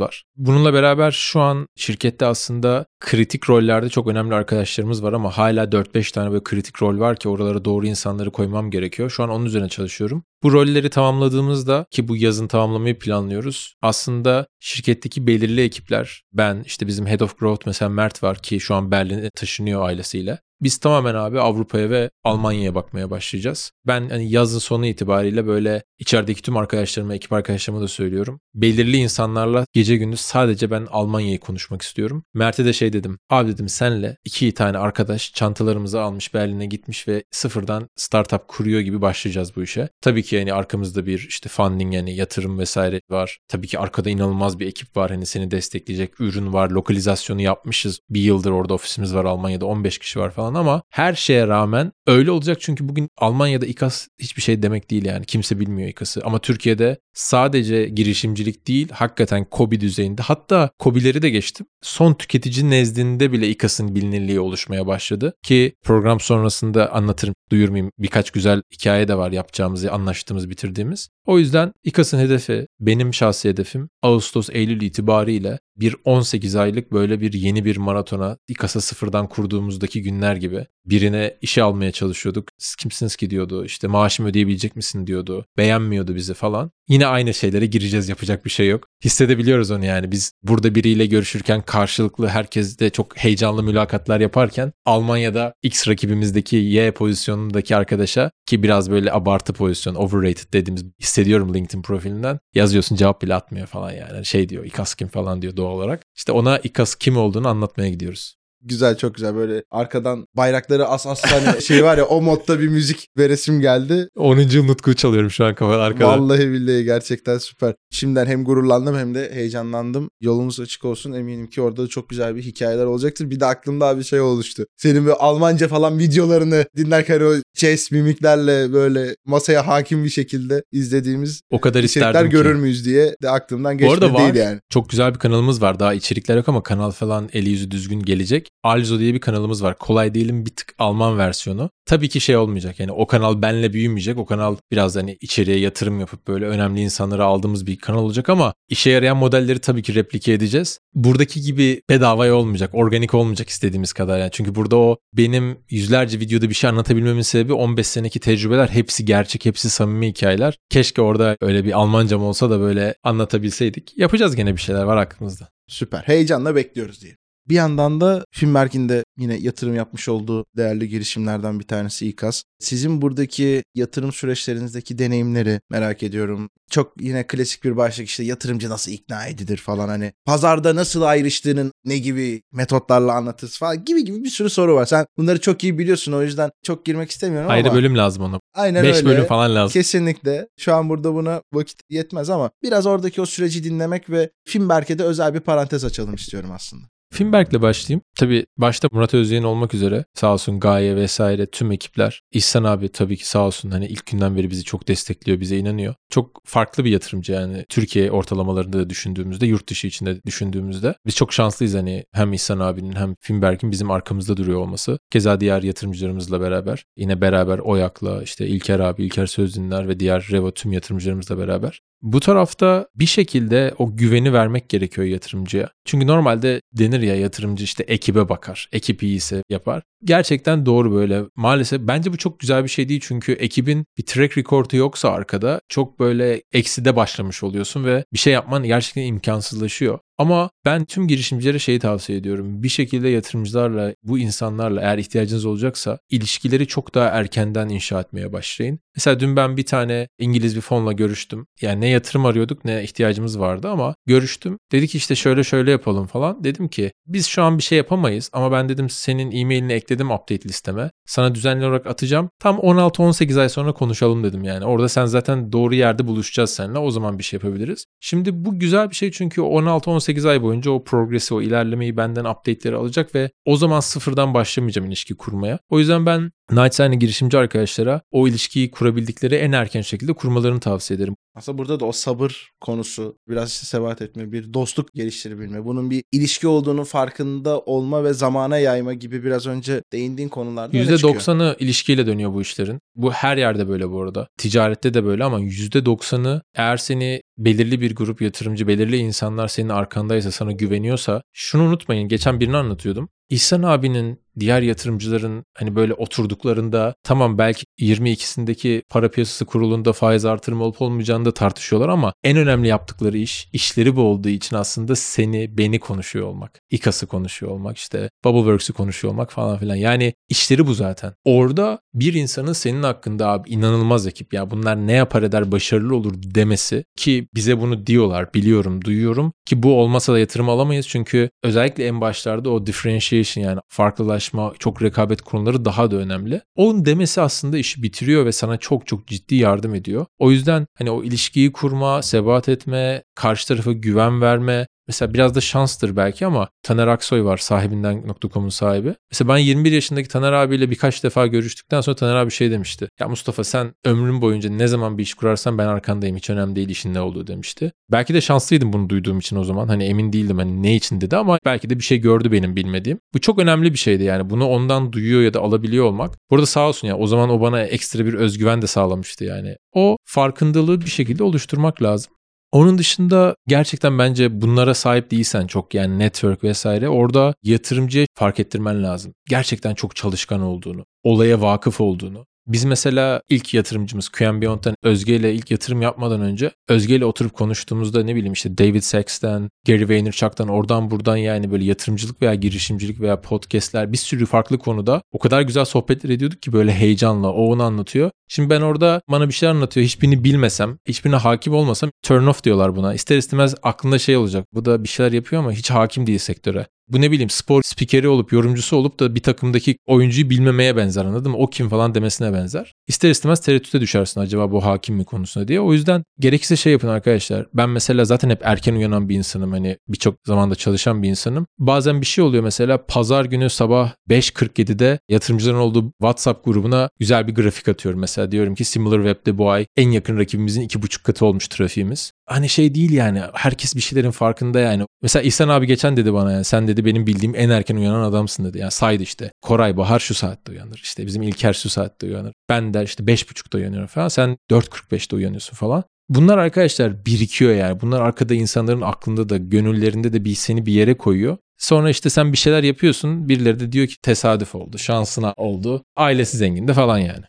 var. Bununla beraber şu an şirkette aslında kritik rollerde çok önemli arkadaşlarımız var ama hala 4-5 tane böyle kritik rol var ki oralara doğru insanları koymam gerekiyor. Şu an onun üzerine çalışıyorum. Bu rolleri tamamladığımızda ki bu yazın tamamlamayı planlıyoruz. Aslında şirketteki belirli ekipler, ben işte bizim Head of Growth mesela Mert var ki şu an Berlin'e taşınıyor ailesiyle. Biz tamamen abi Avrupa'ya ve Almanya'ya bakmaya başlayacağız. Ben hani yazın sonu itibariyle böyle içerideki tüm arkadaşlarıma, ekip arkadaşlarıma da söylüyorum. Belirli insanlarla gece gündüz sadece ben Almanya'yı konuşmak istiyorum. Mert'e de şey dedim. Abi dedim senle iki tane arkadaş çantalarımızı almış Berlin'e gitmiş ve sıfırdan startup kuruyor gibi başlayacağız bu işe. Tabii ki yani arkamızda bir işte funding yani yatırım vesaire var. Tabii ki arkada inanılmaz bir ekip var. Hani seni destekleyecek ürün var. Lokalizasyonu yapmışız. Bir yıldır orada ofisimiz var Almanya'da 15 kişi var falan ama her şeye rağmen öyle olacak çünkü bugün Almanya'da İKAS hiçbir şey demek değil yani. Kimse bilmiyor İKAS'ı. Ama Türkiye'de sadece girişimcilik değil hakikaten kobi düzeyinde hatta kobileri de geçtim. Son tüketici nezdinde bile İKAS'ın bilinirliği oluşmaya başladı. Ki program sonrasında anlatırım duyurmayayım. Birkaç güzel hikaye de var yapacağımız, anlaştığımız, bitirdiğimiz. O yüzden İKAS'ın hedefi, benim şahsi hedefim Ağustos-Eylül itibariyle bir 18 aylık böyle bir yeni bir maratona İKAS'a sıfırdan kurduğumuzdaki günler gibi birine işe almaya çalışıyorduk. Siz kimsiniz ki diyordu. İşte maaşımı ödeyebilecek misin diyordu. Beğenmiyordu bizi falan. Yine aynı şeylere gireceğiz yapacak bir şey yok. Hissedebiliyoruz onu yani. Biz burada biriyle görüşürken karşılıklı herkes de çok heyecanlı mülakatlar yaparken Almanya'da X rakibimizdeki Y pozisyonundaki arkadaşa ki biraz böyle abartı pozisyon overrated dediğimiz hissediyorum LinkedIn profilinden yazıyorsun cevap bile atmıyor falan yani. Şey diyor İKAS kim falan diyor doğal olarak. İşte ona İKAS kim olduğunu anlatmaya gidiyoruz. Güzel çok güzel böyle arkadan bayrakları as as hani şey var ya o modda bir müzik veresim geldi. 10. yıl Nutku çalıyorum şu an kafa arkada. Vallahi billahi gerçekten süper. Şimdiden hem gururlandım hem de heyecanlandım. Yolumuz açık olsun. Eminim ki orada da çok güzel bir hikayeler olacaktır. Bir de aklımda bir şey oluştu. Senin böyle Almanca falan videolarını dinlerken o chess mimiklerle böyle masaya hakim bir şekilde izlediğimiz o kadar içerikler görür müyüz diye de aklımdan geçmedi arada var. değil yani. Çok güzel bir kanalımız var. Daha içerikler yok ama kanal falan eli yüzü düzgün gelecek. Alzo diye bir kanalımız var. Kolay değilim bir tık Alman versiyonu. Tabii ki şey olmayacak. Yani o kanal benle büyümeyecek. O kanal biraz hani içeriye yatırım yapıp böyle önemli insanları aldığımız bir kanal olacak ama işe yarayan modelleri tabii ki replike edeceğiz. Buradaki gibi bedavaya olmayacak. Organik olmayacak istediğimiz kadar yani. Çünkü burada o benim yüzlerce videoda bir şey anlatabilmemin sebebi 15 seneki tecrübeler. Hepsi gerçek, hepsi samimi hikayeler. Keşke orada öyle bir Almancam olsa da böyle anlatabilseydik. Yapacağız gene bir şeyler var aklımızda. Süper. Heyecanla bekliyoruz diye. Bir yandan da Filmberg'in de yine yatırım yapmış olduğu değerli girişimlerden bir tanesi İKAS. Sizin buradaki yatırım süreçlerinizdeki deneyimleri merak ediyorum. Çok yine klasik bir başlık işte yatırımcı nasıl ikna edilir falan hani. Pazarda nasıl ayrıştığının ne gibi metotlarla anlatırız falan gibi gibi bir sürü soru var. Sen bunları çok iyi biliyorsun o yüzden çok girmek istemiyorum Ayrı ama. bölüm lazım ona. Aynen 5 öyle. bölüm falan lazım. Kesinlikle. Şu an burada buna vakit yetmez ama biraz oradaki o süreci dinlemek ve Filmberg'e de özel bir parantez açalım istiyorum aslında. Filmberg'le başlayayım. Tabii başta Murat Özyeğin olmak üzere sağ olsun Gaye vesaire tüm ekipler. İhsan abi tabii ki sağ olsun hani ilk günden beri bizi çok destekliyor, bize inanıyor. Çok farklı bir yatırımcı yani Türkiye ortalamalarında da düşündüğümüzde, yurt dışı içinde düşündüğümüzde. Biz çok şanslıyız hani hem İhsan abinin hem Filmberg'in bizim arkamızda duruyor olması. Keza diğer yatırımcılarımızla beraber. Yine beraber Oyak'la işte İlker abi, İlker Sözdinler ve diğer Revo tüm yatırımcılarımızla beraber. Bu tarafta bir şekilde o güveni vermek gerekiyor yatırımcıya. Çünkü normalde denir ya yatırımcı işte ekibe bakar. Ekip iyiyse yapar. Gerçekten doğru böyle. Maalesef bence bu çok güzel bir şey değil çünkü ekibin bir track record'u yoksa arkada çok böyle ekside başlamış oluyorsun ve bir şey yapman gerçekten imkansızlaşıyor. Ama ben tüm girişimcilere şeyi tavsiye ediyorum. Bir şekilde yatırımcılarla, bu insanlarla eğer ihtiyacınız olacaksa ilişkileri çok daha erkenden inşa etmeye başlayın. Mesela dün ben bir tane İngiliz bir fonla görüştüm. Yani ne yatırım arıyorduk ne ihtiyacımız vardı ama görüştüm. Dedi ki işte şöyle şöyle yapalım falan. Dedim ki biz şu an bir şey yapamayız ama ben dedim senin e-mailini ekledim update listeme. Sana düzenli olarak atacağım. Tam 16-18 ay sonra konuşalım dedim yani. Orada sen zaten doğru yerde buluşacağız seninle. O zaman bir şey yapabiliriz. Şimdi bu güzel bir şey çünkü 16-18 ay boyunca o progresi, o ilerlemeyi benden update'leri alacak ve o zaman sıfırdan başlamayacağım ilişki kurmaya. O yüzden ben Nightside girişimci arkadaşlara o ilişkiyi kurabildikleri en erken şekilde kurmalarını tavsiye ederim. Aslında burada da o sabır konusu, biraz işte sebat etme, bir dostluk geliştirebilme, bunun bir ilişki olduğunu farkında olma ve zamana yayma gibi biraz önce değindiğin konularda öne çıkıyor. %90'ı ilişkiyle dönüyor bu işlerin. Bu her yerde böyle bu arada. Ticarette de böyle ama %90'ı eğer seni belirli bir grup yatırımcı, belirli insanlar senin arkandaysa, sana güveniyorsa şunu unutmayın. Geçen birini anlatıyordum. İhsan abinin diğer yatırımcıların hani böyle oturduklarında tamam belki 22'sindeki para piyasası kurulunda faiz artırımı olup olmayacağını da tartışıyorlar ama en önemli yaptıkları iş işleri bu olduğu için aslında seni beni konuşuyor olmak. İKAS'ı konuşuyor olmak işte Bubbleworks'ü konuşuyor olmak falan filan. Yani işleri bu zaten. Orada bir insanın senin hakkında abi inanılmaz ekip ya bunlar ne yapar eder başarılı olur demesi ki bize bunu diyorlar biliyorum duyuyorum ki bu olmasa da yatırım alamayız çünkü özellikle en başlarda o differentiation yani farklılaşma çok rekabet konuları daha da önemli. Onun demesi aslında işi bitiriyor ve sana çok çok ciddi yardım ediyor. O yüzden hani o ilişkiyi kurma, sebat etme, karşı tarafa güven verme, Mesela biraz da şanstır belki ama Taner Aksoy var sahibinden.com'un sahibi. Mesela ben 21 yaşındaki Taner abiyle birkaç defa görüştükten sonra Taner abi şey demişti. Ya Mustafa sen ömrün boyunca ne zaman bir iş kurarsan ben arkandayım hiç önemli değil işin ne olduğu demişti. Belki de şanslıydım bunu duyduğum için o zaman. Hani emin değildim hani ne için dedi ama belki de bir şey gördü benim bilmediğim. Bu çok önemli bir şeydi yani. Bunu ondan duyuyor ya da alabiliyor olmak. Burada sağ olsun ya o zaman o bana ekstra bir özgüven de sağlamıştı yani. O farkındalığı bir şekilde oluşturmak lazım. Onun dışında gerçekten bence bunlara sahip değilsen çok yani network vesaire orada yatırımcıya fark ettirmen lazım. Gerçekten çok çalışkan olduğunu, olaya vakıf olduğunu. Biz mesela ilk yatırımcımız QM Beyond'dan Özge ile ilk yatırım yapmadan önce Özge ile oturup konuştuğumuzda ne bileyim işte David Sachs'ten, Gary Vaynerchuk'tan oradan buradan yani böyle yatırımcılık veya girişimcilik veya podcastler bir sürü farklı konuda o kadar güzel sohbetler ediyorduk ki böyle heyecanla o onu anlatıyor. Şimdi ben orada bana bir şey anlatıyor. Hiçbirini bilmesem, hiçbirine hakim olmasam turn off diyorlar buna. İster istemez aklında şey olacak. Bu da bir şeyler yapıyor ama hiç hakim değil sektöre. Bu ne bileyim spor spikeri olup yorumcusu olup da bir takımdaki oyuncuyu bilmemeye benzer anladın mı? O kim falan demesine benzer. İster istemez tereddüte düşersin acaba bu hakim mi konusunda diye. O yüzden gerekirse şey yapın arkadaşlar. Ben mesela zaten hep erken uyanan bir insanım. Hani birçok zamanda çalışan bir insanım. Bazen bir şey oluyor mesela pazar günü sabah 5.47'de yatırımcıların olduğu WhatsApp grubuna güzel bir grafik atıyorum. Mesela diyorum ki Similar Web'de bu ay en yakın rakibimizin iki buçuk katı olmuş trafiğimiz. Hani şey değil yani herkes bir şeylerin farkında yani. Mesela İhsan abi geçen dedi bana yani sen dedi benim bildiğim en erken uyanan adamsın dedi. Yani saydı işte Koray Bahar şu saatte uyanır. İşte bizim İlker şu saatte uyanır. Ben de işte 5.30'da uyanıyorum falan. Sen 4.45'te uyanıyorsun falan. Bunlar arkadaşlar birikiyor yani. Bunlar arkada insanların aklında da gönüllerinde de bir seni bir yere koyuyor. Sonra işte sen bir şeyler yapıyorsun. Birileri de diyor ki tesadüf oldu, şansına oldu. Ailesi zengin de falan yani.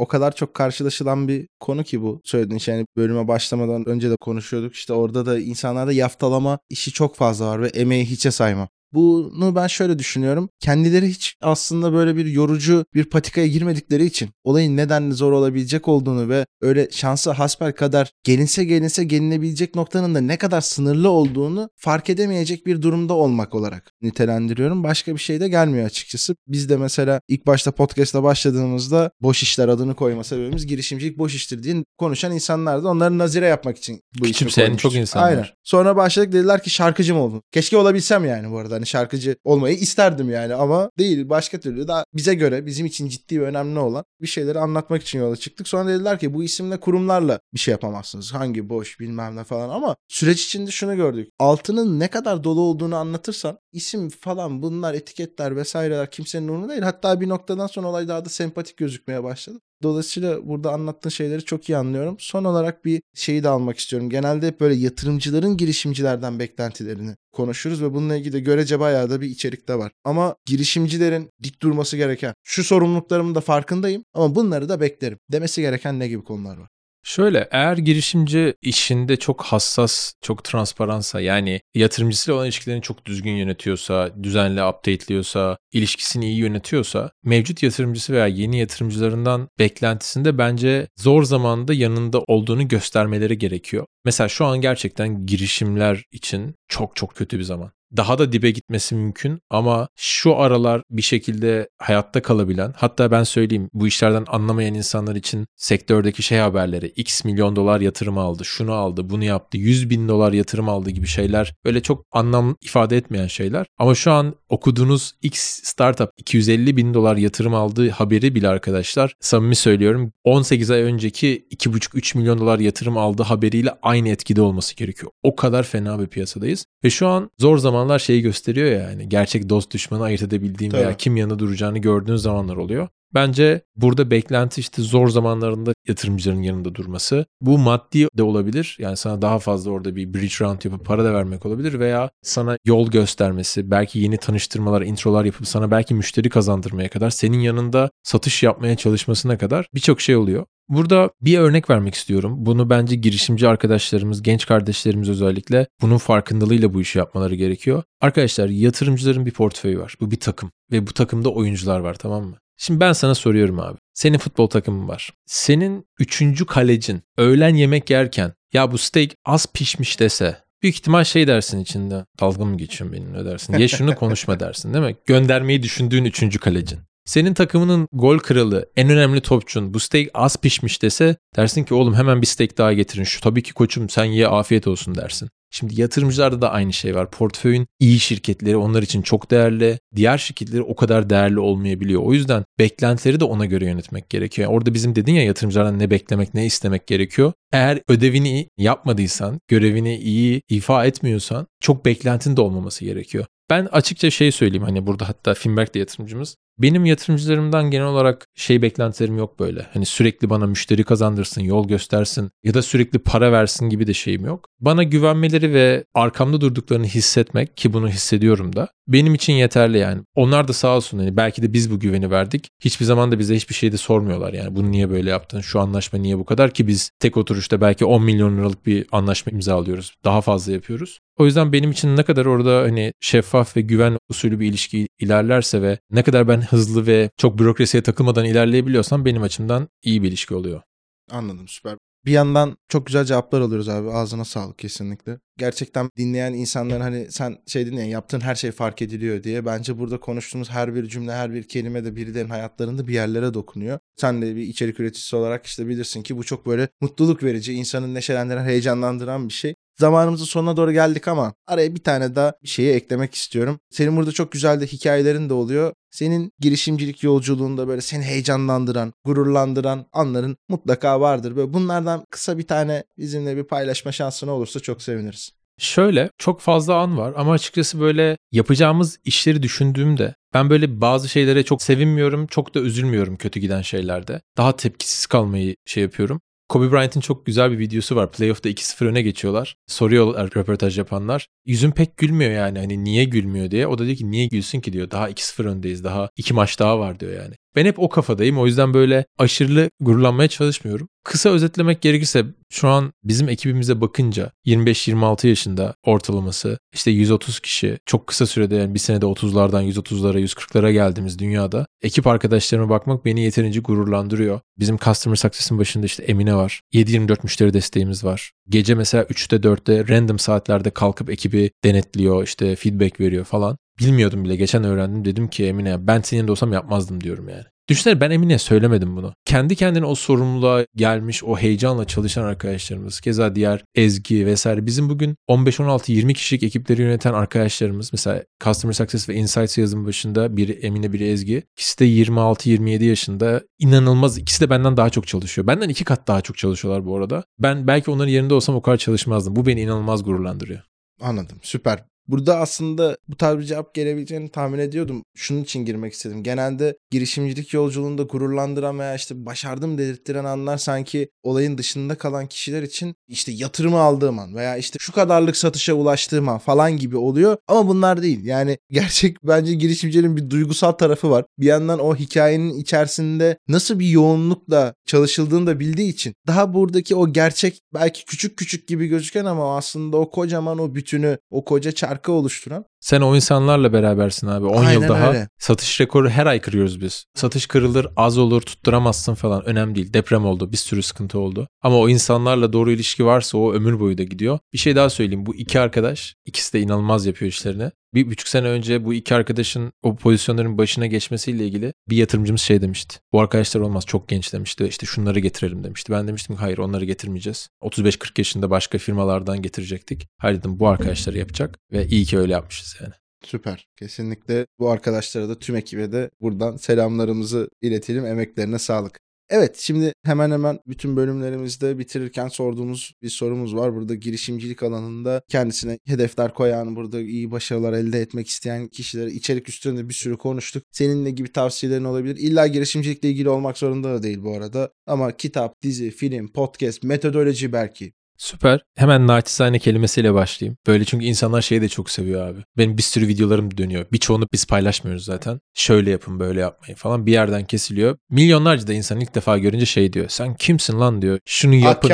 O kadar çok karşılaşılan bir konu ki bu söylediğin şey. Yani bölüme başlamadan önce de konuşuyorduk. İşte orada da insanlarda yaftalama işi çok fazla var ve emeği hiçe sayma. Bunu ben şöyle düşünüyorum. Kendileri hiç aslında böyle bir yorucu bir patikaya girmedikleri için olayın neden zor olabilecek olduğunu ve öyle şansı hasbel kadar gelinse gelinse gelinebilecek noktanın da ne kadar sınırlı olduğunu fark edemeyecek bir durumda olmak olarak nitelendiriyorum. Başka bir şey de gelmiyor açıkçası. Biz de mesela ilk başta podcast'a başladığımızda boş işler adını koyma sebebimiz girişimcilik boş iştir diye konuşan insanlardı. Onları nazire yapmak için bu çok koymuştuk. insan var. Aynen. Sonra başladık dediler ki şarkıcı mı oldun? Keşke olabilsem yani bu arada. Hani şarkıcı olmayı isterdim yani ama değil. Başka türlü daha bize göre bizim için ciddi ve önemli olan bir şeyleri anlatmak için yola çıktık. Sonra dediler ki bu isimle kurumlarla bir şey yapamazsınız. Hangi boş bilmem ne falan ama süreç içinde şunu gördük. Altının ne kadar dolu olduğunu anlatırsan isim falan bunlar etiketler vesaireler kimsenin umurunda değil. Hatta bir noktadan sonra olay daha da sempatik gözükmeye başladı. Dolayısıyla burada anlattığın şeyleri çok iyi anlıyorum. Son olarak bir şeyi de almak istiyorum. Genelde hep böyle yatırımcıların girişimcilerden beklentilerini konuşuruz ve bununla ilgili de görece bayağı da bir içerik de var. Ama girişimcilerin dik durması gereken şu sorumluluklarımın da farkındayım ama bunları da beklerim demesi gereken ne gibi konular var? Şöyle eğer girişimci işinde çok hassas, çok transparansa yani yatırımcısıyla olan ilişkilerini çok düzgün yönetiyorsa, düzenli update'liyorsa, ilişkisini iyi yönetiyorsa mevcut yatırımcısı veya yeni yatırımcılarından beklentisinde bence zor zamanda yanında olduğunu göstermeleri gerekiyor. Mesela şu an gerçekten girişimler için çok çok kötü bir zaman daha da dibe gitmesi mümkün ama şu aralar bir şekilde hayatta kalabilen hatta ben söyleyeyim bu işlerden anlamayan insanlar için sektördeki şey haberleri x milyon dolar yatırım aldı şunu aldı bunu yaptı 100 bin dolar yatırım aldı gibi şeyler böyle çok anlam ifade etmeyen şeyler ama şu an okuduğunuz x startup 250 bin dolar yatırım aldığı haberi bile arkadaşlar samimi söylüyorum 18 ay önceki 2,5-3 milyon dolar yatırım aldığı haberiyle aynı etkide olması gerekiyor. O kadar fena bir piyasadayız ve şu an zor zaman zamanlar şeyi gösteriyor ya yani gerçek dost düşmanı ayırt edebildiğin Tabii. veya kim yanında duracağını gördüğün zamanlar oluyor. Bence burada beklenti işte zor zamanlarında yatırımcıların yanında durması. Bu maddi de olabilir. Yani sana daha fazla orada bir bridge round yapıp para da vermek olabilir veya sana yol göstermesi, belki yeni tanıştırmalar, introlar yapıp sana belki müşteri kazandırmaya kadar, senin yanında satış yapmaya çalışmasına kadar birçok şey oluyor. Burada bir örnek vermek istiyorum. Bunu bence girişimci arkadaşlarımız, genç kardeşlerimiz özellikle bunun farkındalığıyla bu işi yapmaları gerekiyor. Arkadaşlar yatırımcıların bir portföyü var. Bu bir takım ve bu takımda oyuncular var tamam mı? Şimdi ben sana soruyorum abi. Senin futbol takımın var. Senin üçüncü kalecin öğlen yemek yerken ya bu steak az pişmiş dese büyük ihtimal şey dersin içinde. Dalga mı geçiyorsun benimle dersin. Ye şunu konuşma dersin değil mi? Göndermeyi düşündüğün üçüncü kalecin. Senin takımının gol kralı, en önemli topçun bu steak az pişmiş dese dersin ki oğlum hemen bir steak daha getirin. Şu tabii ki koçum sen ye afiyet olsun dersin. Şimdi yatırımcılarda da aynı şey var. Portföyün iyi şirketleri onlar için çok değerli. Diğer şirketleri o kadar değerli olmayabiliyor. O yüzden beklentileri de ona göre yönetmek gerekiyor. Yani orada bizim dedin ya yatırımcılardan ne beklemek, ne istemek gerekiyor. Eğer ödevini yapmadıysan, görevini iyi ifa etmiyorsan çok beklentin de olmaması gerekiyor. Ben açıkça şey söyleyeyim hani burada hatta Finberg de yatırımcımız. Benim yatırımcılarımdan genel olarak şey beklentilerim yok böyle. Hani sürekli bana müşteri kazandırsın, yol göstersin ya da sürekli para versin gibi de şeyim yok. Bana güvenmeleri ve arkamda durduklarını hissetmek ki bunu hissediyorum da benim için yeterli yani. Onlar da sağ olsun hani belki de biz bu güveni verdik. Hiçbir zaman da bize hiçbir şey de sormuyorlar yani. Bunu niye böyle yaptın? Şu anlaşma niye bu kadar ki biz tek oturuşta belki 10 milyon liralık bir anlaşma imzalıyoruz. Daha fazla yapıyoruz. O yüzden benim için ne kadar orada hani şeffaf ve güven usulü bir ilişki ilerlerse ve ne kadar ben hızlı ve çok bürokrasiye takılmadan ilerleyebiliyorsam benim açımdan iyi bir ilişki oluyor. Anladım süper. Bir yandan çok güzel cevaplar alıyoruz abi. Ağzına sağlık kesinlikle. Gerçekten dinleyen insanların hani sen şey dedin ya yaptığın her şey fark ediliyor diye. Bence burada konuştuğumuz her bir cümle, her bir kelime de birilerinin hayatlarında bir yerlere dokunuyor. Sen de bir içerik üreticisi olarak işte bilirsin ki bu çok böyle mutluluk verici, insanın neşelendiren, heyecanlandıran bir şey. Zamanımızın sonuna doğru geldik ama araya bir tane daha bir şeyi eklemek istiyorum. Senin burada çok güzel de hikayelerin de oluyor. Senin girişimcilik yolculuğunda böyle seni heyecanlandıran, gururlandıran anların mutlaka vardır. Böyle bunlardan kısa bir tane bizimle bir paylaşma şansın olursa çok seviniriz. Şöyle çok fazla an var ama açıkçası böyle yapacağımız işleri düşündüğümde ben böyle bazı şeylere çok sevinmiyorum, çok da üzülmüyorum kötü giden şeylerde. Daha tepkisiz kalmayı şey yapıyorum. Kobe Bryant'ın çok güzel bir videosu var. Playoff'ta 2-0 öne geçiyorlar. Soruyorlar röportaj yapanlar. Yüzün pek gülmüyor yani. Hani niye gülmüyor diye. O da diyor ki niye gülsün ki diyor. Daha 2-0 öndeyiz. Daha iki maç daha var diyor yani. Ben hep o kafadayım. O yüzden böyle aşırı gururlanmaya çalışmıyorum. Kısa özetlemek gerekirse şu an bizim ekibimize bakınca 25-26 yaşında ortalaması işte 130 kişi çok kısa sürede yani bir senede 30'lardan 130'lara 140'lara geldiğimiz dünyada ekip arkadaşlarıma bakmak beni yeterince gururlandırıyor. Bizim Customer Success'ın başında işte Emine var. 7-24 müşteri desteğimiz var. Gece mesela 3'te 4'te random saatlerde kalkıp ekibi denetliyor işte feedback veriyor falan. Bilmiyordum bile geçen öğrendim dedim ki Emine ben senin de olsam yapmazdım diyorum yani. Düşünsene ben Emine'ye söylemedim bunu. Kendi kendine o sorumluluğa gelmiş, o heyecanla çalışan arkadaşlarımız, keza diğer Ezgi vesaire. Bizim bugün 15-16-20 kişilik ekipleri yöneten arkadaşlarımız, mesela Customer Success ve Insights yazım başında biri Emine, biri Ezgi. İkisi de 26-27 yaşında. İnanılmaz. İkisi de benden daha çok çalışıyor. Benden iki kat daha çok çalışıyorlar bu arada. Ben belki onların yerinde olsam o kadar çalışmazdım. Bu beni inanılmaz gururlandırıyor. Anladım. Süper. Burada aslında bu tarz bir cevap gelebileceğini tahmin ediyordum. Şunun için girmek istedim. Genelde girişimcilik yolculuğunda gururlandıran veya işte başardım dedirttiren anlar sanki olayın dışında kalan kişiler için işte yatırımı aldığım an veya işte şu kadarlık satışa ulaştığım an falan gibi oluyor. Ama bunlar değil. Yani gerçek bence girişimcinin bir duygusal tarafı var. Bir yandan o hikayenin içerisinde nasıl bir yoğunlukla çalışıldığını da bildiği için daha buradaki o gerçek belki küçük küçük gibi gözüken ama aslında o kocaman o bütünü, o koca çark marka oluşturan. Sen o insanlarla berabersin abi. 10 yıl daha öyle. satış rekoru her ay kırıyoruz biz. Satış kırılır, az olur, tutturamazsın falan. Önemli değil. Deprem oldu, bir sürü sıkıntı oldu. Ama o insanlarla doğru ilişki varsa o ömür boyu da gidiyor. Bir şey daha söyleyeyim. Bu iki arkadaş, ikisi de inanılmaz yapıyor işlerini. Bir buçuk sene önce bu iki arkadaşın o pozisyonların başına geçmesiyle ilgili bir yatırımcımız şey demişti. Bu arkadaşlar olmaz çok genç demişti. İşte şunları getirelim demişti. Ben demiştim ki hayır onları getirmeyeceğiz. 35-40 yaşında başka firmalardan getirecektik. Hayır dedim bu arkadaşları yapacak ve iyi ki öyle yapmışız yani. Süper. Kesinlikle bu arkadaşlara da tüm ekibe de buradan selamlarımızı iletelim. Emeklerine sağlık. Evet şimdi hemen hemen bütün bölümlerimizde bitirirken sorduğumuz bir sorumuz var. Burada girişimcilik alanında kendisine hedefler koyan, burada iyi başarılar elde etmek isteyen kişileri içerik üstünde bir sürü konuştuk. Seninle gibi tavsiyelerin olabilir. İlla girişimcilikle ilgili olmak zorunda da değil bu arada. Ama kitap, dizi, film, podcast, metodoloji belki Süper. Hemen naçizane kelimesiyle başlayayım. Böyle çünkü insanlar şeyi de çok seviyor abi. Benim bir sürü videolarım dönüyor. Birçoğunu biz paylaşmıyoruz zaten. Şöyle yapın böyle yapmayın falan. Bir yerden kesiliyor. Milyonlarca da insan ilk defa görünce şey diyor. Sen kimsin lan diyor. Şunu yapın.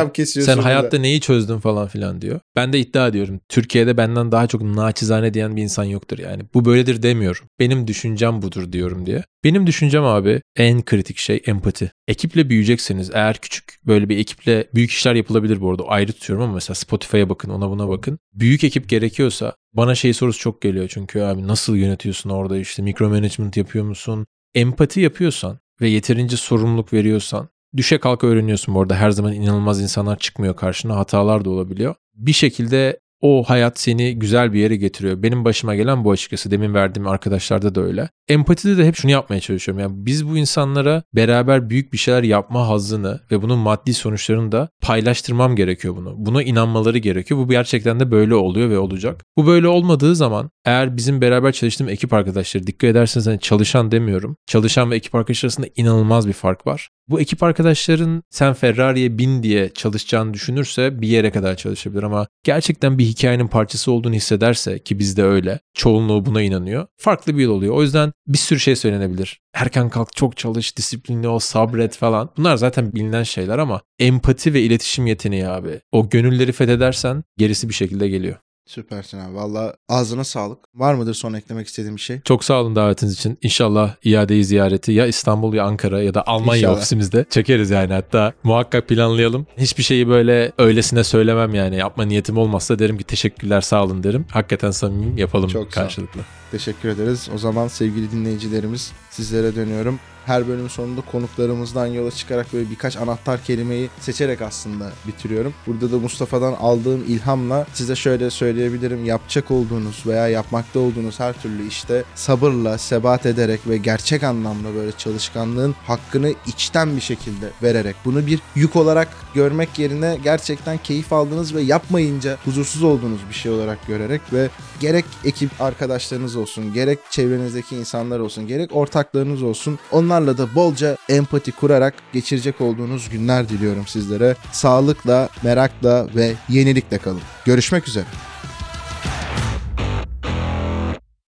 Sen hayatta neyi çözdün falan filan diyor. Ben de iddia ediyorum. Türkiye'de benden daha çok naçizane diyen bir insan yoktur yani. Bu böyledir demiyorum. Benim düşüncem budur diyorum diye. Benim düşüncem abi en kritik şey empati. Ekiple büyüyecekseniz eğer küçük böyle bir ekiple büyük işler yapılabilir bu arada ayrı tutuyorum ama mesela Spotify'a bakın ona buna bakın. Büyük ekip gerekiyorsa bana şey sorusu çok geliyor çünkü abi nasıl yönetiyorsun orada işte mikro management yapıyor musun? Empati yapıyorsan ve yeterince sorumluluk veriyorsan düşe kalka öğreniyorsun bu arada her zaman inanılmaz insanlar çıkmıyor karşına hatalar da olabiliyor. Bir şekilde o hayat seni güzel bir yere getiriyor. Benim başıma gelen bu açıkçası. Demin verdiğim arkadaşlarda da öyle. Empatide de hep şunu yapmaya çalışıyorum. Yani biz bu insanlara beraber büyük bir şeyler yapma hazını ve bunun maddi sonuçlarını da paylaştırmam gerekiyor bunu. Buna inanmaları gerekiyor. Bu gerçekten de böyle oluyor ve olacak. Bu böyle olmadığı zaman eğer bizim beraber çalıştığım ekip arkadaşları dikkat ederseniz hani çalışan demiyorum. Çalışan ve ekip arkadaşları arasında inanılmaz bir fark var. Bu ekip arkadaşların sen Ferrari'ye bin diye çalışacağını düşünürse bir yere kadar çalışabilir ama gerçekten bir hikayenin parçası olduğunu hissederse ki bizde öyle çoğunluğu buna inanıyor. Farklı bir yol oluyor. O yüzden bir sürü şey söylenebilir. Erken kalk, çok çalış, disiplinli ol, sabret falan. Bunlar zaten bilinen şeyler ama empati ve iletişim yeteneği abi. O gönülleri fethedersen gerisi bir şekilde geliyor. Süpersin abi. Valla ağzına sağlık. Var mıdır son eklemek istediğin bir şey? Çok sağ olun davetiniz için. İnşallah iadeyi ziyareti ya İstanbul ya Ankara ya da Almanya İnşallah. ofisimizde çekeriz yani hatta. Muhakkak planlayalım. Hiçbir şeyi böyle öylesine söylemem yani. Yapma niyetim olmazsa derim ki teşekkürler sağ olun derim. Hakikaten samimiyim yapalım Çok sağ ol. karşılıklı. Teşekkür ederiz. O zaman sevgili dinleyicilerimiz sizlere dönüyorum. Her bölüm sonunda konuklarımızdan yola çıkarak böyle birkaç anahtar kelimeyi seçerek aslında bitiriyorum. Burada da Mustafa'dan aldığım ilhamla size şöyle söyleyebilirim. Yapacak olduğunuz veya yapmakta olduğunuz her türlü işte sabırla, sebat ederek ve gerçek anlamda böyle çalışkanlığın hakkını içten bir şekilde vererek bunu bir yük olarak görmek yerine gerçekten keyif aldığınız ve yapmayınca huzursuz olduğunuz bir şey olarak görerek ve gerek ekip arkadaşlarınız olsun, gerek çevrenizdeki insanlar olsun, gerek ortaklarınız olsun onlarla da bolca empati kurarak geçirecek olduğunuz günler diliyorum sizlere. Sağlıkla, merakla ve yenilikle kalın. Görüşmek üzere.